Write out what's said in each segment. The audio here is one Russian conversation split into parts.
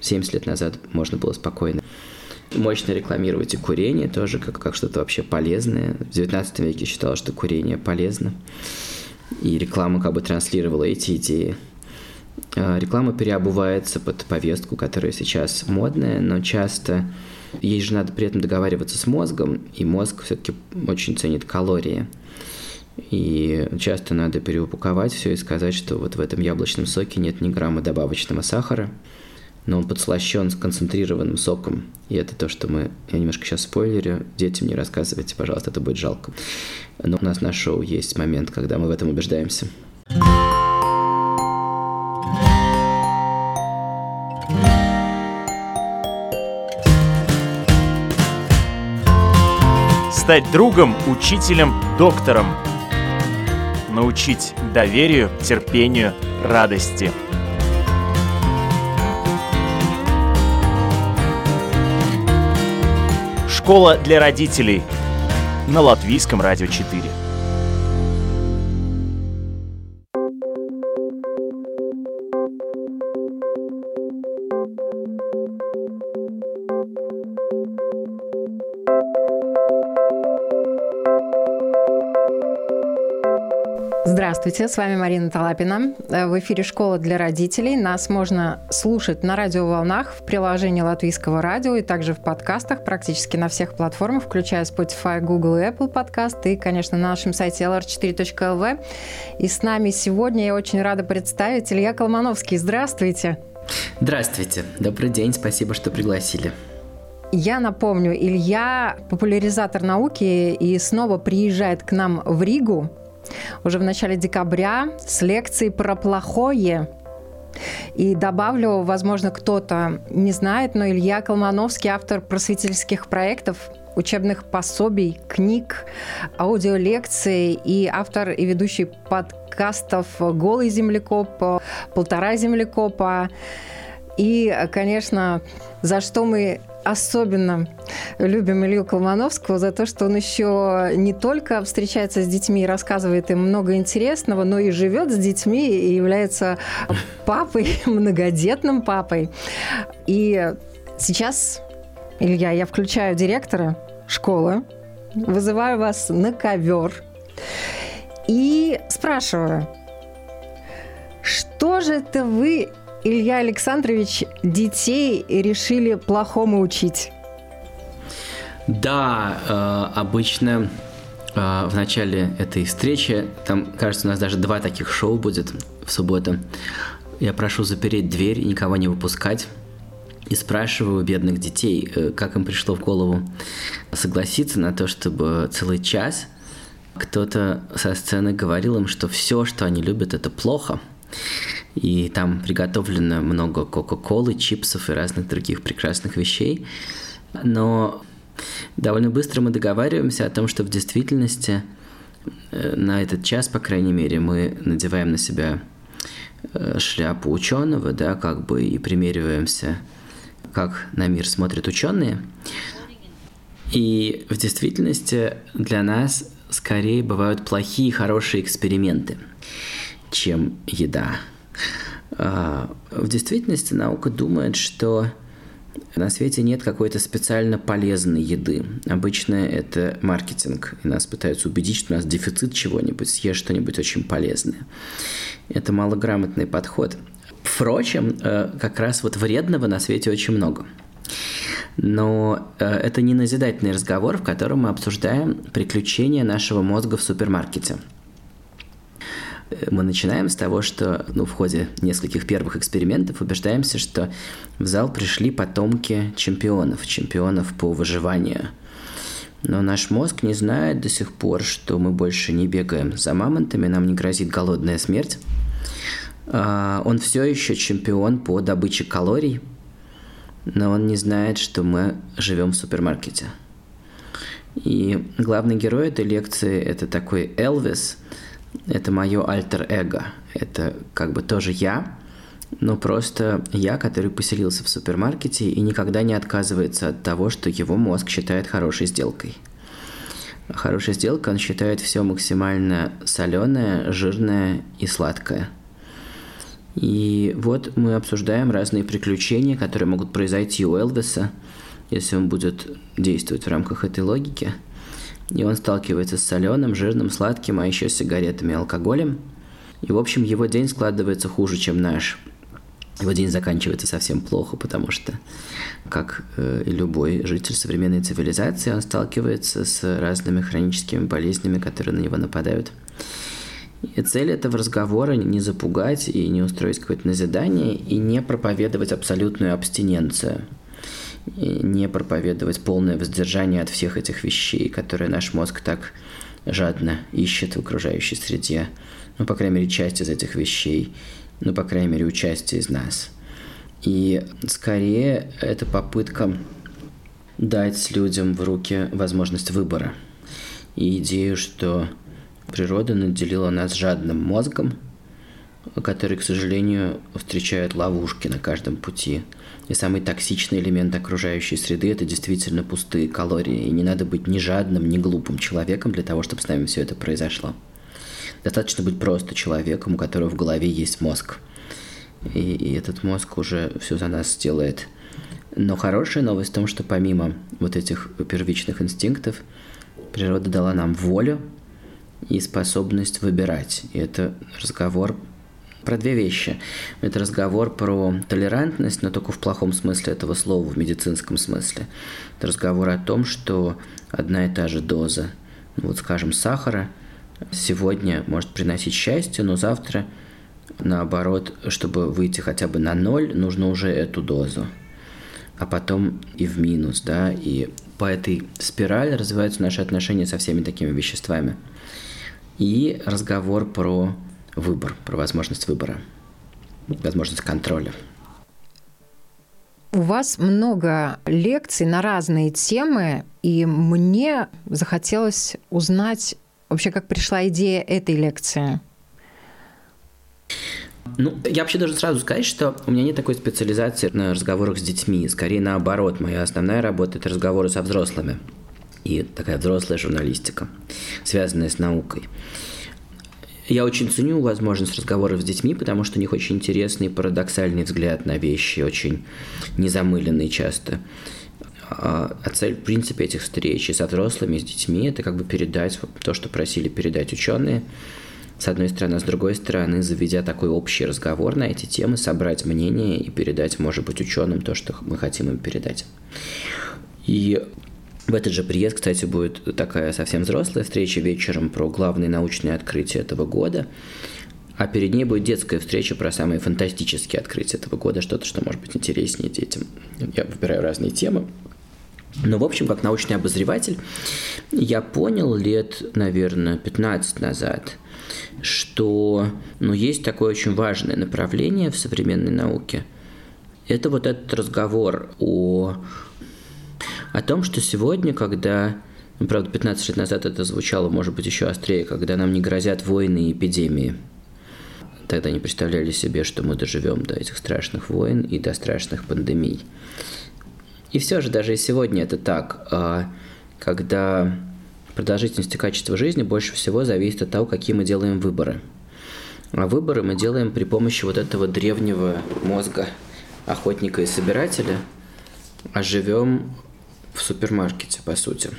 70 лет назад можно было спокойно мощно рекламировать и курение тоже как, как что-то вообще полезное. В 19 веке считалось, что курение полезно. И реклама как бы транслировала эти идеи. А, реклама переобувается под повестку, которая сейчас модная, но часто ей же надо при этом договариваться с мозгом, и мозг все-таки очень ценит калории. И часто надо переупаковать все и сказать, что вот в этом яблочном соке нет ни грамма добавочного сахара, но он подслащен концентрированным соком. И это то, что мы, я немножко сейчас спойлерю, детям не рассказывайте, пожалуйста, это будет жалко. Но у нас на шоу есть момент, когда мы в этом убеждаемся. Стать другом, учителем, доктором. Научить доверию, терпению, радости – Школа для родителей на Латвийском радио 4. Здравствуйте, с вами Марина Талапина. Э, в эфире «Школа для родителей». Нас можно слушать на радиоволнах в приложении Латвийского радио и также в подкастах практически на всех платформах, включая Spotify, Google и Apple подкаст и, конечно, на нашем сайте lr4.lv. И с нами сегодня я очень рада представить Илья Колмановский. Здравствуйте. Здравствуйте. Добрый день. Спасибо, что пригласили. Я напомню, Илья популяризатор науки и снова приезжает к нам в Ригу уже в начале декабря с лекцией про плохое. И добавлю, возможно, кто-то не знает, но Илья Колмановский, автор просветительских проектов, учебных пособий, книг, аудиолекций и автор и ведущий подкастов «Голый землекоп», «Полтора землекопа». И, конечно, за что мы особенно любим Илью Колмановского за то, что он еще не только встречается с детьми и рассказывает им много интересного, но и живет с детьми и является папой, многодетным папой. И сейчас, Илья, я включаю директора школы, вызываю вас на ковер и спрашиваю, что же это вы Илья Александрович, детей решили плохому учить? Да, э, обычно э, в начале этой встречи, там, кажется, у нас даже два таких шоу будет в субботу. Я прошу запереть дверь и никого не выпускать. И спрашиваю бедных детей, э, как им пришло в голову согласиться на то, чтобы целый час кто-то со сцены говорил им, что все, что они любят, это плохо – и там приготовлено много кока-колы, чипсов и разных других прекрасных вещей. Но довольно быстро мы договариваемся о том, что в действительности э, на этот час, по крайней мере, мы надеваем на себя э, шляпу ученого, да, как бы и примериваемся, как на мир смотрят ученые. И в действительности для нас скорее бывают плохие и хорошие эксперименты, чем еда. А, в действительности наука думает, что на свете нет какой-то специально полезной еды. Обычно это маркетинг, и нас пытаются убедить, что у нас дефицит чего-нибудь, съешь что-нибудь очень полезное. Это малограмотный подход. Впрочем, э, как раз вот вредного на свете очень много. Но э, это не назидательный разговор, в котором мы обсуждаем приключения нашего мозга в супермаркете – мы начинаем с того, что ну, в ходе нескольких первых экспериментов убеждаемся, что в зал пришли потомки чемпионов, чемпионов по выживанию. Но наш мозг не знает до сих пор, что мы больше не бегаем за мамонтами, нам не грозит голодная смерть. А, он все еще чемпион по добыче калорий, но он не знает, что мы живем в супермаркете. И главный герой этой лекции – это такой Элвис – это мое альтер-эго. Это как бы тоже я, но просто я, который поселился в супермаркете и никогда не отказывается от того, что его мозг считает хорошей сделкой. Хорошая сделка, он считает все максимально соленое, жирное и сладкое. И вот мы обсуждаем разные приключения, которые могут произойти у Элвиса, если он будет действовать в рамках этой логики. И он сталкивается с соленым, жирным, сладким, а еще с сигаретами и алкоголем. И, в общем, его день складывается хуже, чем наш. Его день заканчивается совсем плохо, потому что, как э, и любой житель современной цивилизации, он сталкивается с разными хроническими болезнями, которые на него нападают. И цель этого разговора не запугать и не устроить какое-то назидание, и не проповедовать абсолютную абстиненцию, и не проповедовать полное воздержание от всех этих вещей, которые наш мозг так жадно ищет в окружающей среде. Ну, по крайней мере, часть из этих вещей, ну, по крайней мере, у из нас. И скорее это попытка дать людям в руки возможность выбора. И идею, что Природа наделила нас жадным мозгом, который, к сожалению, встречает ловушки на каждом пути. И самый токсичный элемент окружающей среды – это действительно пустые калории. И не надо быть ни жадным, ни глупым человеком для того, чтобы с нами все это произошло. Достаточно быть просто человеком, у которого в голове есть мозг. И, и этот мозг уже все за нас сделает. Но хорошая новость в том, что помимо вот этих первичных инстинктов, природа дала нам волю, и способность выбирать. И это разговор про две вещи. Это разговор про толерантность, но только в плохом смысле этого слова, в медицинском смысле. Это разговор о том, что одна и та же доза, ну вот скажем, сахара сегодня может приносить счастье, но завтра, наоборот, чтобы выйти хотя бы на ноль, нужно уже эту дозу. А потом и в минус, да, и по этой спирали развиваются наши отношения со всеми такими веществами – и разговор про выбор, про возможность выбора, возможность контроля. У вас много лекций на разные темы, и мне захотелось узнать вообще, как пришла идея этой лекции. Ну, я вообще должен сразу сказать, что у меня нет такой специализации на разговорах с детьми. Скорее наоборот, моя основная работа – это разговоры со взрослыми и такая взрослая журналистика, связанная с наукой. Я очень ценю возможность разговоров с детьми, потому что у них очень интересный парадоксальный взгляд на вещи, очень незамыленный часто. А, а цель, в принципе, этих встреч и со взрослыми, и с детьми – это как бы передать то, что просили передать ученые, с одной стороны, а с другой стороны, заведя такой общий разговор на эти темы, собрать мнение и передать, может быть, ученым то, что мы хотим им передать. И в этот же приезд, кстати, будет такая совсем взрослая встреча вечером про главные научные открытия этого года. А перед ней будет детская встреча про самые фантастические открытия этого года, что-то, что может быть интереснее детям. Я выбираю разные темы. Но, в общем, как научный обозреватель, я понял лет, наверное, 15 назад, что ну, есть такое очень важное направление в современной науке. Это вот этот разговор о о том, что сегодня, когда ну, правда, 15 лет назад это звучало, может быть, еще острее, когда нам не грозят войны и эпидемии. Тогда не представляли себе, что мы доживем до этих страшных войн и до страшных пандемий. И все же даже и сегодня это так, а когда продолжительность и качество жизни больше всего зависит от того, какие мы делаем выборы. А выборы мы делаем при помощи вот этого древнего мозга охотника и собирателя, а живем в супермаркете, по сути.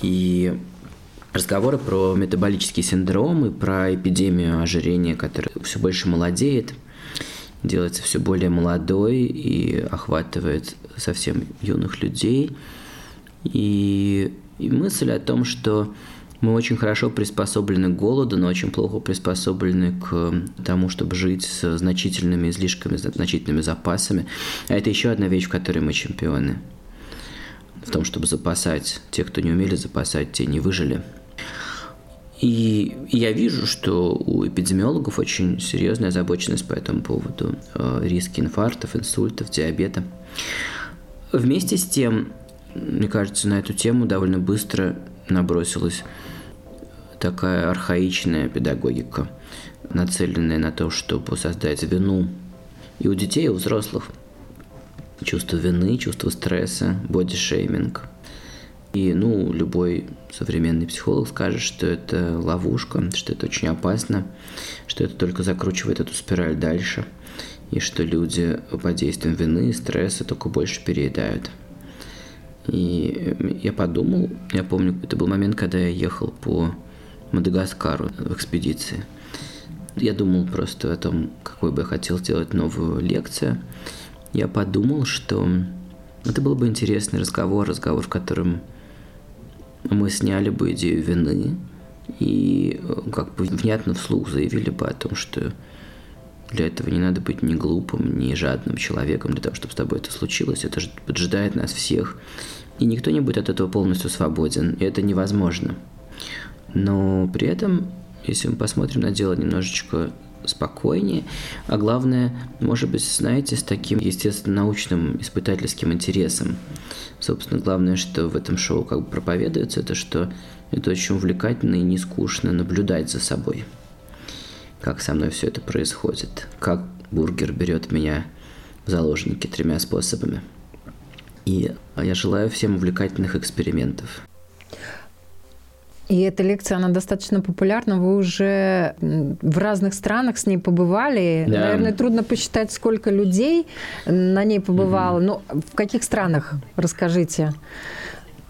И разговоры про метаболический синдром и про эпидемию ожирения, которая все больше молодеет, делается все более молодой и охватывает совсем юных людей. И, и мысль о том, что мы очень хорошо приспособлены к голоду, но очень плохо приспособлены к тому, чтобы жить с значительными излишками, значительными запасами. А это еще одна вещь, в которой мы чемпионы в том, чтобы запасать. Те, кто не умели запасать, те не выжили. И я вижу, что у эпидемиологов очень серьезная озабоченность по этому поводу. Э, риски инфарктов, инсультов, диабета. Вместе с тем, мне кажется, на эту тему довольно быстро набросилась такая архаичная педагогика, нацеленная на то, чтобы создать вину и у детей, и у взрослых – чувство вины, чувство стресса, бодишейминг. И, ну, любой современный психолог скажет, что это ловушка, что это очень опасно, что это только закручивает эту спираль дальше, и что люди под действием вины, стресса только больше переедают. И я подумал, я помню, это был момент, когда я ехал по Мадагаскару в экспедиции. Я думал просто о том, какой бы я хотел сделать новую лекцию. Я подумал, что это был бы интересный разговор, разговор, в котором мы сняли бы идею вины и э, как бы внятно вслух заявили бы о том, что для этого не надо быть ни глупым, ни жадным человеком для того, чтобы с тобой это случилось. Это поджидает нас всех. И никто не будет от этого полностью свободен. И это невозможно. Но при этом, если мы посмотрим на дело немножечко спокойнее, а главное, может быть, знаете, с таким естественно-научным испытательским интересом. Собственно, главное, что в этом шоу как бы проповедуется, это что это очень увлекательно и не скучно наблюдать за собой. Как со мной все это происходит. Как бургер берет меня в заложники тремя способами. И я желаю всем увлекательных экспериментов. И эта лекция, она достаточно популярна. Вы уже в разных странах с ней побывали. Да. Наверное, трудно посчитать, сколько людей на ней побывало. Угу. Но в каких странах? Расскажите.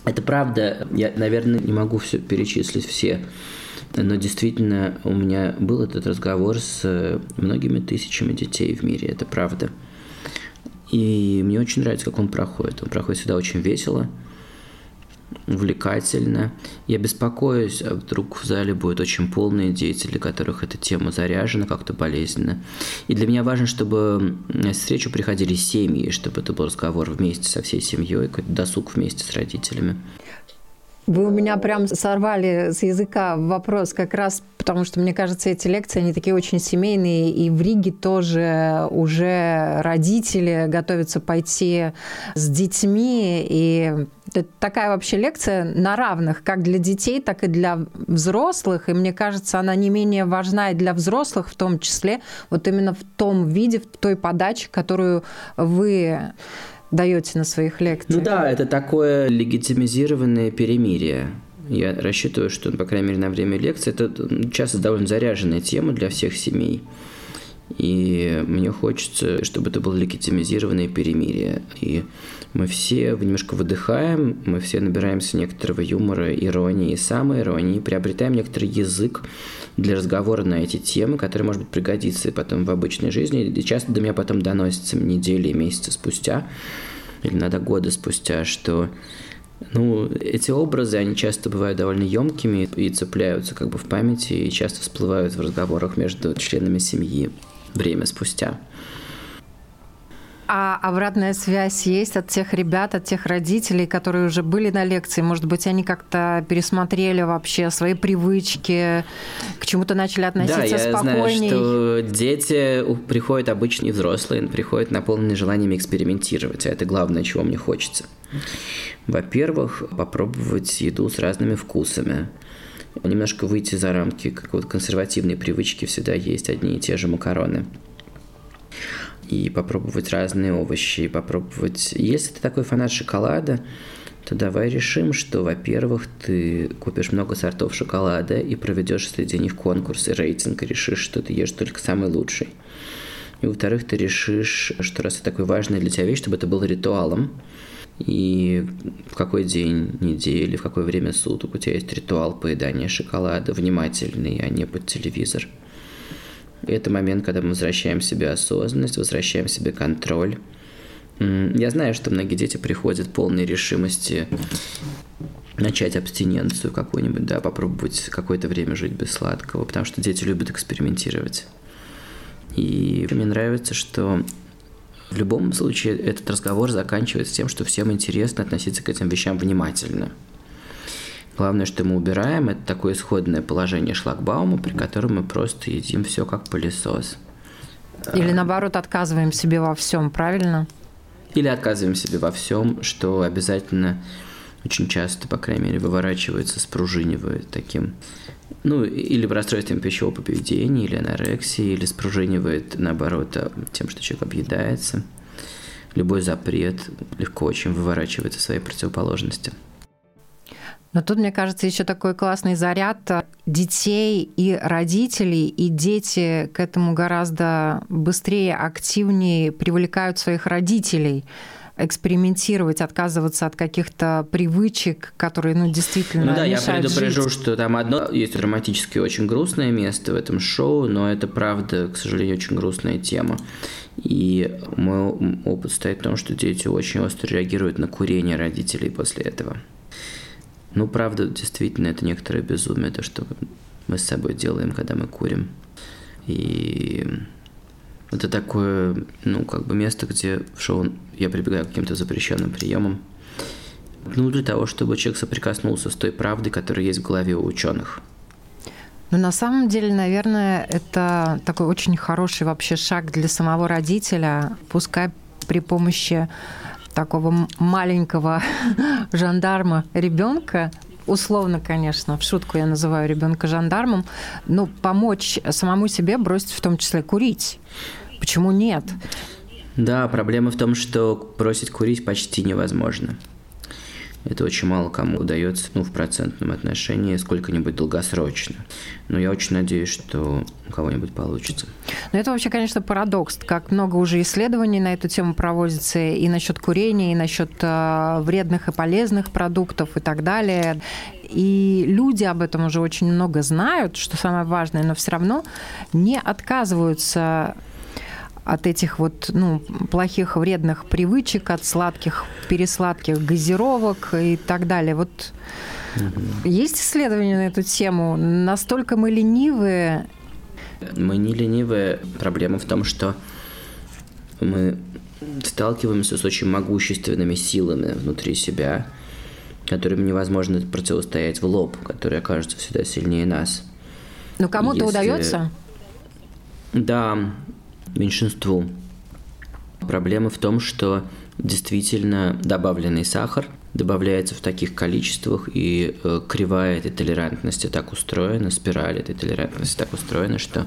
Это правда. Я, наверное, не могу все перечислить все. Но действительно, у меня был этот разговор с многими тысячами детей в мире. Это правда. И мне очень нравится, как он проходит. Он проходит всегда очень весело увлекательно. Я беспокоюсь, а вдруг в зале будет очень полные дети, для которых эта тема заряжена как-то болезненно. И для меня важно, чтобы на встречу приходили семьи, чтобы это был разговор вместе со всей семьей, какой-то досуг вместе с родителями. Вы у меня прям сорвали с языка вопрос как раз, потому что, мне кажется, эти лекции, они такие очень семейные, и в Риге тоже уже родители готовятся пойти с детьми, и это такая вообще лекция на равных, как для детей, так и для взрослых, и мне кажется, она не менее важна и для взрослых в том числе, вот именно в том виде, в той подаче, которую вы даете на своих лекциях. Ну да, это такое легитимизированное перемирие. Я рассчитываю, что, по крайней мере, на время лекции это часто довольно заряженная тема для всех семей. И мне хочется, чтобы это было легитимизированное перемирие. И мы все немножко выдыхаем, мы все набираемся некоторого юмора, иронии, самоиронии, приобретаем некоторый язык для разговора на эти темы, который, может быть, пригодится потом в обычной жизни. И часто до меня потом доносится недели и месяцы спустя, или иногда годы спустя, что ну, эти образы, они часто бывают довольно емкими и цепляются как бы в памяти, и часто всплывают в разговорах между членами семьи время спустя. А обратная связь есть от тех ребят, от тех родителей, которые уже были на лекции? Может быть, они как-то пересмотрели вообще свои привычки, к чему-то начали относиться да, я спокойней? знаю, что дети приходят обычные взрослые, приходят наполненные желаниями экспериментировать, а это главное, чего мне хочется. Во-первых, попробовать еду с разными вкусами немножко выйти за рамки какой-то консервативной привычки, всегда есть одни и те же макароны и попробовать разные овощи, и попробовать... Если ты такой фанат шоколада, то давай решим, что, во-первых, ты купишь много сортов шоколада и проведешь среди них конкурс и рейтинг, и решишь, что ты ешь только самый лучший. И, во-вторых, ты решишь, что раз это такой важный для тебя вещь, чтобы это было ритуалом, и в какой день недели, в какое время суток у тебя есть ритуал поедания шоколада, внимательный, а не под телевизор – это момент, когда мы возвращаем себе осознанность, возвращаем себе контроль. Я знаю, что многие дети приходят полной решимости начать абстиненцию какую-нибудь, да, попробовать какое-то время жить без сладкого, потому что дети любят экспериментировать. И мне нравится, что в любом случае этот разговор заканчивается тем, что всем интересно относиться к этим вещам внимательно – Главное, что мы убираем, это такое исходное положение шлагбаума, при котором мы просто едим все как пылесос. Или наоборот отказываем себе во всем, правильно? Или отказываем себе во всем, что обязательно очень часто, по крайней мере, выворачивается, спружинивает таким, ну, или расстройством пищевого поведения, или анорексией, или спружинивает, наоборот, тем, что человек объедается. Любой запрет легко очень выворачивается своей противоположности. Но тут, мне кажется, еще такой классный заряд детей и родителей, и дети к этому гораздо быстрее, активнее привлекают своих родителей экспериментировать, отказываться от каких-то привычек, которые, ну, действительно Ну да, я предупрежу, жить. что там одно есть драматически очень грустное место в этом шоу, но это правда, к сожалению, очень грустная тема. И мой опыт стоит в том, что дети очень остро реагируют на курение родителей после этого. Ну, правда, действительно, это некоторое безумие, то, что мы с собой делаем, когда мы курим. И это такое, ну, как бы место, где в шоу я прибегаю к каким-то запрещенным приемам. Ну, для того, чтобы человек соприкоснулся с той правдой, которая есть в голове у ученых. Ну, на самом деле, наверное, это такой очень хороший вообще шаг для самого родителя, пускай при помощи такого маленького жандарма ребенка, условно, конечно, в шутку я называю ребенка жандармом, но помочь самому себе бросить в том числе курить. Почему нет? Да, проблема в том, что бросить курить почти невозможно. Это очень мало кому удается, ну, в процентном отношении, сколько-нибудь долгосрочно. Но я очень надеюсь, что у кого-нибудь получится. Но это вообще, конечно, парадокс. Как много уже исследований на эту тему проводится и насчет курения, и насчет э, вредных и полезных продуктов и так далее. И люди об этом уже очень много знают, что самое важное, но все равно не отказываются от этих вот ну, плохих вредных привычек, от сладких, пересладких газировок и так далее. Вот угу. есть исследования на эту тему? Настолько мы ленивые? Мы не ленивые. Проблема в том, что мы сталкиваемся с очень могущественными силами внутри себя, которым невозможно противостоять в лоб, которые окажутся всегда сильнее нас. Но кому-то Если... удается? Да, меньшинству. Проблема в том, что действительно добавленный сахар добавляется в таких количествах, и э, кривая этой толерантности так устроена, спираль этой толерантности так устроена, что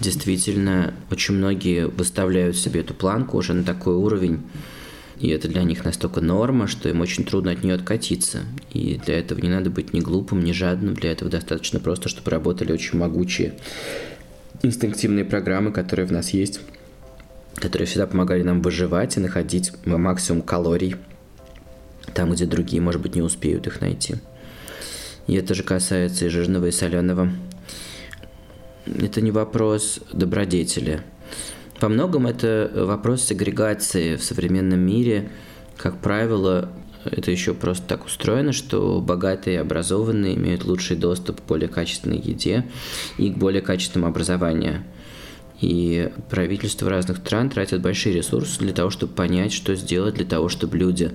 действительно очень многие выставляют себе эту планку уже на такой уровень, и это для них настолько норма, что им очень трудно от нее откатиться. И для этого не надо быть ни глупым, ни жадным, для этого достаточно просто, чтобы работали очень могучие инстинктивные программы, которые в нас есть, которые всегда помогали нам выживать и находить максимум калорий там, где другие, может быть, не успеют их найти. И это же касается и жирного, и соленого. Это не вопрос добродетели. Во многом это вопрос сегрегации в современном мире. Как правило, это еще просто так устроено, что богатые и образованные имеют лучший доступ к более качественной еде и к более качественному образованию. И правительства разных стран тратят большие ресурсы для того, чтобы понять, что сделать для того, чтобы люди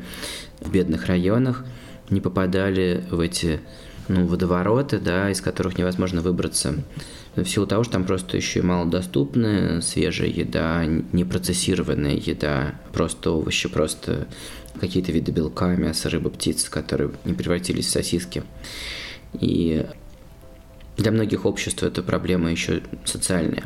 в бедных районах не попадали в эти ну, водовороты, да, из которых невозможно выбраться. В силу того, что там просто еще и малодоступная свежая еда, непроцессированная еда, просто овощи, просто какие-то виды белка, мяса, рыбы, птиц, которые не превратились в сосиски. И для многих обществ это проблема еще социальная.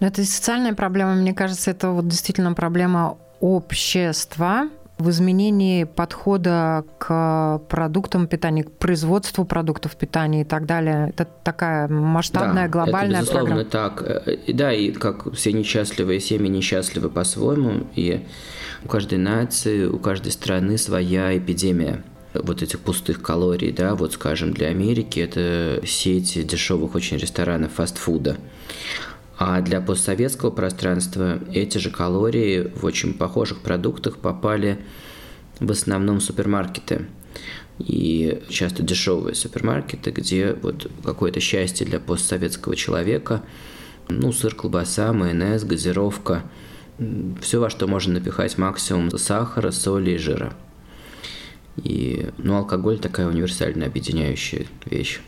Но это социальная проблема, мне кажется, это вот действительно проблема общества, в изменении подхода к продуктам питания, к производству продуктов питания и так далее. Это такая масштабная, да, глобальная это, безусловно, программа. так. И, да, и как все несчастливые семьи несчастливы по-своему, и у каждой нации, у каждой страны своя эпидемия вот этих пустых калорий, да, вот скажем, для Америки это сеть дешевых очень ресторанов фастфуда. А для постсоветского пространства эти же калории в очень похожих продуктах попали в основном в супермаркеты. И часто дешевые супермаркеты, где вот какое-то счастье для постсоветского человека, ну, сыр, колбаса, майонез, газировка, все, во что можно напихать максимум сахара, соли и жира. И, ну, алкоголь такая универсальная объединяющая вещь.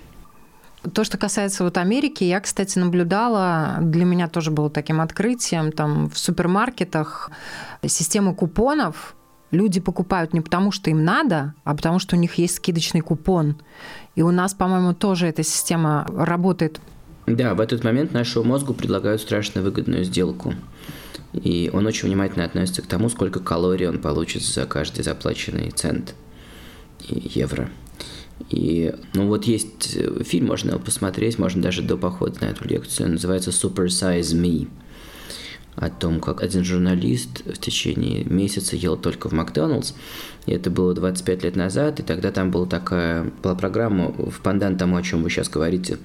То, что касается вот Америки, я, кстати, наблюдала, для меня тоже было таким открытием, там в супермаркетах система купонов люди покупают не потому, что им надо, а потому, что у них есть скидочный купон. И у нас, по-моему, тоже эта система работает. Да, в этот момент нашему мозгу предлагают страшно выгодную сделку. И он очень внимательно относится к тому, сколько калорий он получит за каждый заплаченный цент и евро. И, ну вот есть э, фильм, можно его посмотреть, можно даже до похода на эту лекцию, называется Super Size Me о том, как один журналист в течение месяца ел только в Макдоналдс. И это было 25 лет назад, и тогда там была такая была программа в пандан тому, о чем вы сейчас говорите.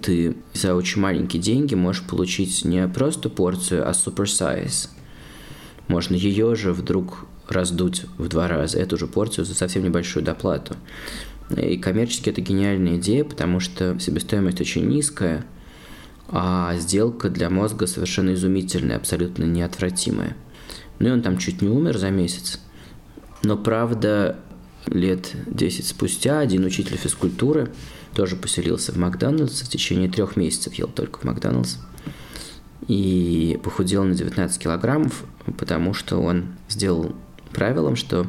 Ты за очень маленькие деньги можешь получить не просто порцию, а size. Можно ее же вдруг раздуть в два раза, эту же порцию за совсем небольшую доплату. И коммерчески это гениальная идея, потому что себестоимость очень низкая – а сделка для мозга совершенно изумительная, абсолютно неотвратимая. Ну и он там чуть не умер за месяц. Но правда, лет 10 спустя один учитель физкультуры тоже поселился в Макдональдс, в течение трех месяцев ел только в Макдональдс. И похудел на 19 килограммов, потому что он сделал правилом, что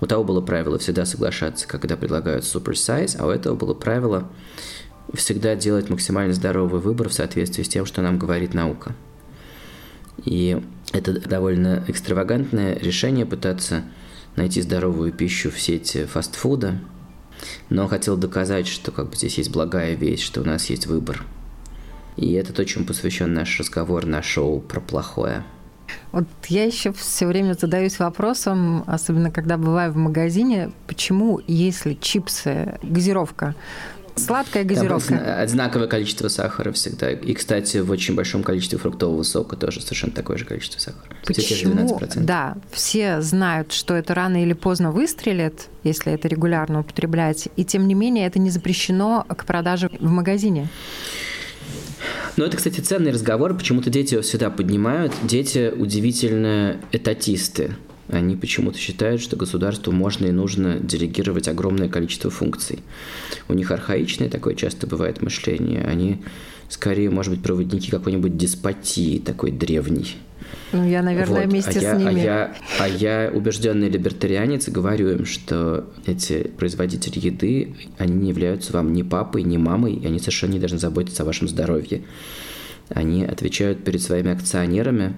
у того было правило всегда соглашаться, когда предлагают size, а у этого было правило всегда делать максимально здоровый выбор в соответствии с тем, что нам говорит наука. И это довольно экстравагантное решение пытаться найти здоровую пищу в сети фастфуда, но хотел доказать, что как бы здесь есть благая вещь, что у нас есть выбор. И это то, чем посвящен наш разговор на шоу про плохое. Вот я еще все время задаюсь вопросом, особенно когда бываю в магазине, почему, если чипсы, газировка Сладкая газировка. Там одинаковое количество сахара всегда. И, кстати, в очень большом количестве фруктового сока тоже совершенно такое же количество сахара. Почему? Да, все знают, что это рано или поздно выстрелит, если это регулярно употреблять, и тем не менее это не запрещено к продаже в магазине. Ну, это, кстати, ценный разговор. Почему-то дети его всегда поднимают. Дети удивительно этатисты. Они почему-то считают, что государству можно и нужно делегировать огромное количество функций. У них архаичное такое часто бывает мышление. Они скорее, может быть, проводники какой-нибудь деспотии такой древней. Ну, я, наверное, вот. вместе а с я, ними. А я, а я убежденный либертарианец и говорю им, что эти производители еды, они не являются вам ни папой, ни мамой, и они совершенно не должны заботиться о вашем здоровье. Они отвечают перед своими акционерами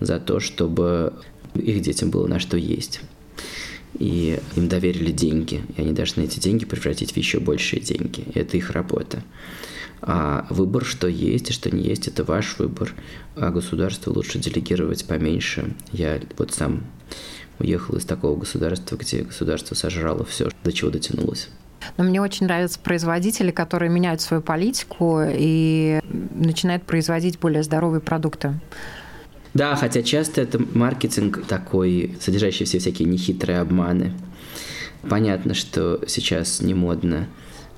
за то, чтобы их детям было на что есть. И им доверили деньги, и они должны эти деньги превратить в еще большие деньги. Это их работа. А выбор, что есть и что не есть, это ваш выбор. А государству лучше делегировать поменьше. Я вот сам уехал из такого государства, где государство сожрало все, до чего дотянулось. Но мне очень нравятся производители, которые меняют свою политику и начинают производить более здоровые продукты. Да, хотя часто это маркетинг такой, содержащий все всякие нехитрые обманы. Понятно, что сейчас не модно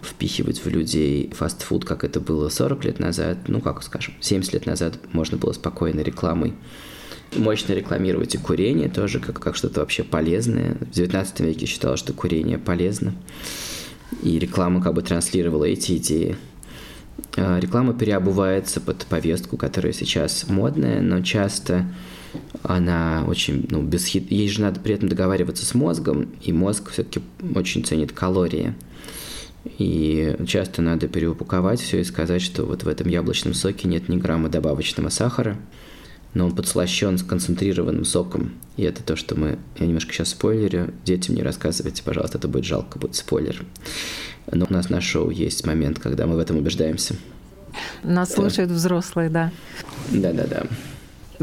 впихивать в людей фастфуд, как это было 40 лет назад, ну, как скажем, 70 лет назад можно было спокойно рекламой мощно рекламировать и курение тоже как, как что-то вообще полезное. В 19 веке считалось, что курение полезно. И реклама как бы транслировала эти идеи. А, реклама переобувается под повестку, которая сейчас модная, но часто она очень, ну, бесхит... Ей же надо при этом договариваться с мозгом, и мозг все-таки очень ценит калории. И часто надо переупаковать все и сказать, что вот в этом яблочном соке нет ни грамма добавочного сахара, но он подслащен с концентрированным соком. И это то, что мы... Я немножко сейчас спойлерю. Детям не рассказывайте, пожалуйста, это будет жалко, будет спойлер. Но у нас на шоу есть момент, когда мы в этом убеждаемся. Нас да. слушают взрослые, да. Да-да-да.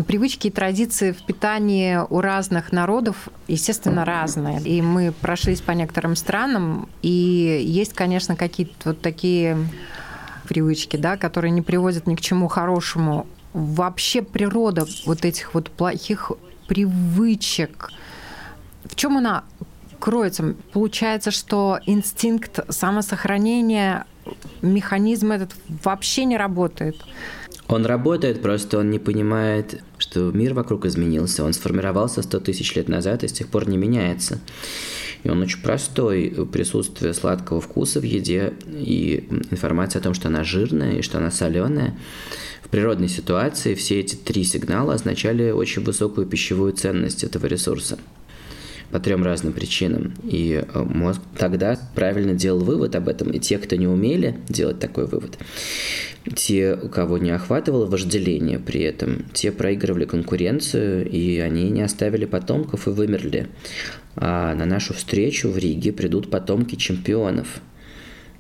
Привычки и традиции в питании у разных народов, естественно, разные. И мы прошлись по некоторым странам, и есть, конечно, какие-то вот такие привычки, да, которые не приводят ни к чему хорошему. Вообще природа вот этих вот плохих привычек, в чем она кроется? Получается, что инстинкт самосохранения, механизм этот вообще не работает. Он работает, просто он не понимает, что мир вокруг изменился. Он сформировался 100 тысяч лет назад и с тех пор не меняется. И он очень простой. Присутствие сладкого вкуса в еде и информация о том, что она жирная и что она соленая. В природной ситуации все эти три сигнала означали очень высокую пищевую ценность этого ресурса по трем разным причинам. И э, мозг тогда правильно делал вывод об этом. И те, кто не умели делать такой вывод, те, у кого не охватывало вожделение при этом, те проигрывали конкуренцию, и они не оставили потомков и вымерли. А на нашу встречу в Риге придут потомки чемпионов.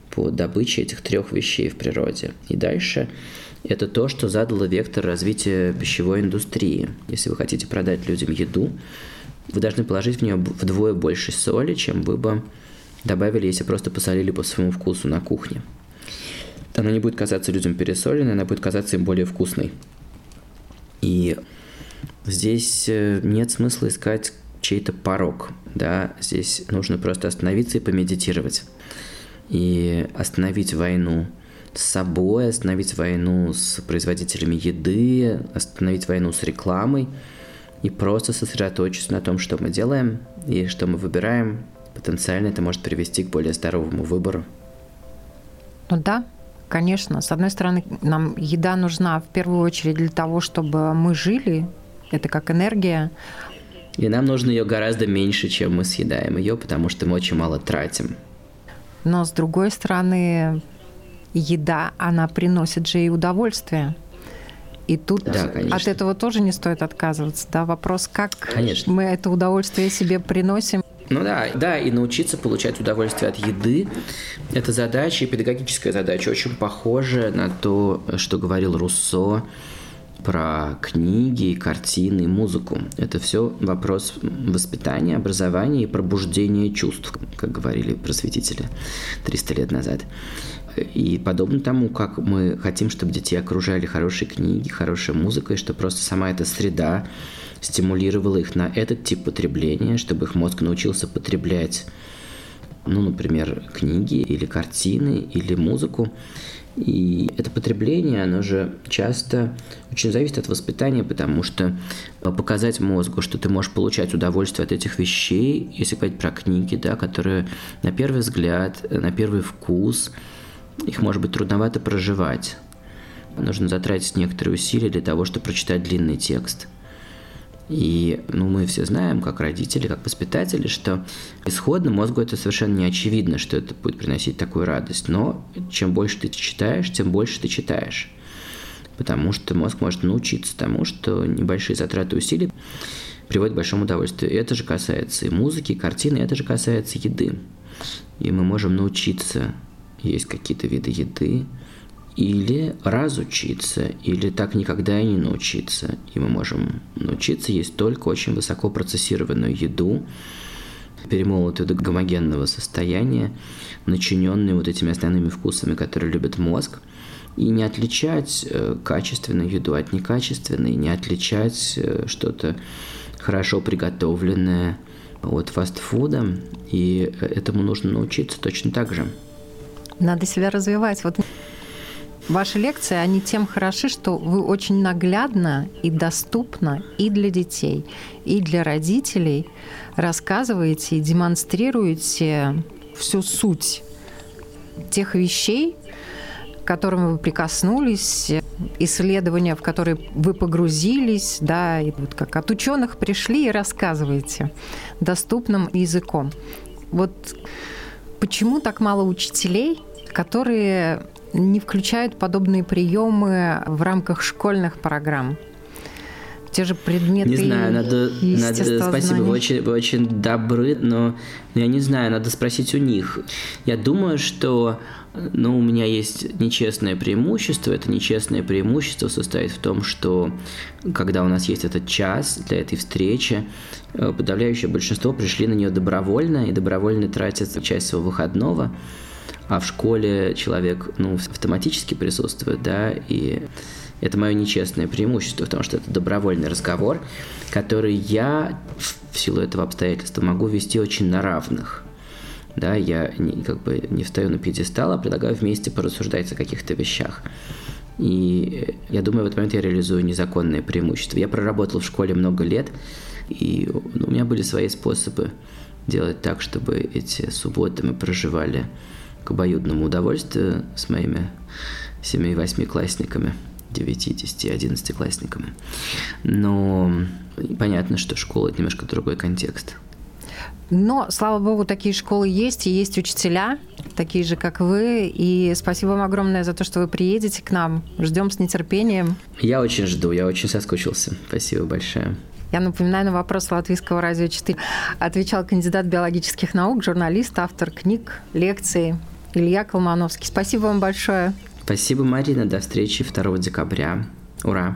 по добыче этих трех вещей в природе. И дальше это то, что задало вектор развития пищевой индустрии. Если вы хотите продать людям еду, вы должны положить в нее вдвое больше соли, чем вы бы добавили, если просто посолили по своему вкусу на кухне. Она не будет казаться людям пересоленной, она будет казаться им более вкусной. И здесь э, нет смысла искать чей-то порог, да, здесь нужно просто остановиться и помедитировать. И остановить войну с собой, остановить войну с производителями еды, остановить войну с рекламой и просто сосредоточиться на том, что мы делаем и что мы выбираем. Потенциально это может привести к более здоровому выбору. Ну да, конечно. С одной стороны, нам еда нужна в первую очередь для того, чтобы мы жили. Это как энергия. И нам нужно ее гораздо меньше, чем мы съедаем ее, потому что мы очень мало тратим. Но с другой стороны, еда, она приносит же и удовольствие. И тут да, от этого тоже не стоит отказываться. Да? Вопрос, как конечно. мы это удовольствие себе приносим. Ну да, да, и научиться получать удовольствие от еды – это задача, педагогическая задача, очень похожая на то, что говорил Руссо про книги, картины, музыку. Это все вопрос воспитания, образования и пробуждения чувств, как говорили просветители 300 лет назад. И подобно тому, как мы хотим, чтобы детей окружали хорошие книги, хорошая музыка, и что просто сама эта среда стимулировала их на этот тип потребления, чтобы их мозг научился потреблять, ну, например, книги или картины или музыку. И это потребление, оно же часто очень зависит от воспитания, потому что показать мозгу, что ты можешь получать удовольствие от этих вещей, если говорить про книги, да, которые на первый взгляд, на первый вкус – их может быть трудновато проживать. Нужно затратить некоторые усилия для того, чтобы прочитать длинный текст. И ну, мы все знаем, как родители, как воспитатели, что исходно мозгу это совершенно не очевидно, что это будет приносить такую радость. Но чем больше ты читаешь, тем больше ты читаешь. Потому что мозг может научиться тому, что небольшие затраты усилий приводят к большому удовольствию. И это же касается и музыки, и картины, и это же касается еды. И мы можем научиться есть какие-то виды еды, или разучиться, или так никогда и не научиться. И мы можем научиться есть только очень высоко процессированную еду, перемолотую до гомогенного состояния, начиненную вот этими основными вкусами, которые любит мозг, и не отличать э, качественную еду от некачественной, не отличать э, что-то хорошо приготовленное от фастфуда, и э, этому нужно научиться точно так же. Надо себя развивать. Вот ваши лекции, они тем хороши, что вы очень наглядно и доступно и для детей, и для родителей рассказываете и демонстрируете всю суть тех вещей, к которым вы прикоснулись, исследования, в которые вы погрузились, да, и вот как от ученых пришли и рассказываете доступным языком. Вот почему так мало учителей которые не включают подобные приемы в рамках школьных программ. Те же предметы. Не знаю, надо, надо спасибо, вы очень, вы очень добры, но я не знаю, надо спросить у них. Я думаю, что ну, у меня есть нечестное преимущество. Это нечестное преимущество состоит в том, что когда у нас есть этот час для этой встречи, э, подавляющее большинство пришли на нее добровольно и добровольно тратят часть своего выходного а в школе человек ну, автоматически присутствует, да, и это мое нечестное преимущество, потому что это добровольный разговор, который я в силу этого обстоятельства могу вести очень на равных. Да, я не, как бы не встаю на пьедестал, а предлагаю вместе порассуждать о каких-то вещах. И я думаю, в этот момент я реализую незаконное преимущество. Я проработал в школе много лет, и ну, у меня были свои способы делать так, чтобы эти субботы мы проживали к обоюдному удовольствию с моими 7-8 классниками, 9, 10, 11 классниками. Но понятно, что школа – это немножко другой контекст. Но, слава богу, такие школы есть, и есть учителя, такие же, как вы. И спасибо вам огромное за то, что вы приедете к нам. Ждем с нетерпением. Я очень жду, я очень соскучился. Спасибо большое. Я напоминаю, на вопрос Латвийского радио 4 отвечал кандидат биологических наук, журналист, автор книг, лекций Илья Колмановский. Спасибо вам большое. Спасибо, Марина. До встречи 2 декабря. Ура!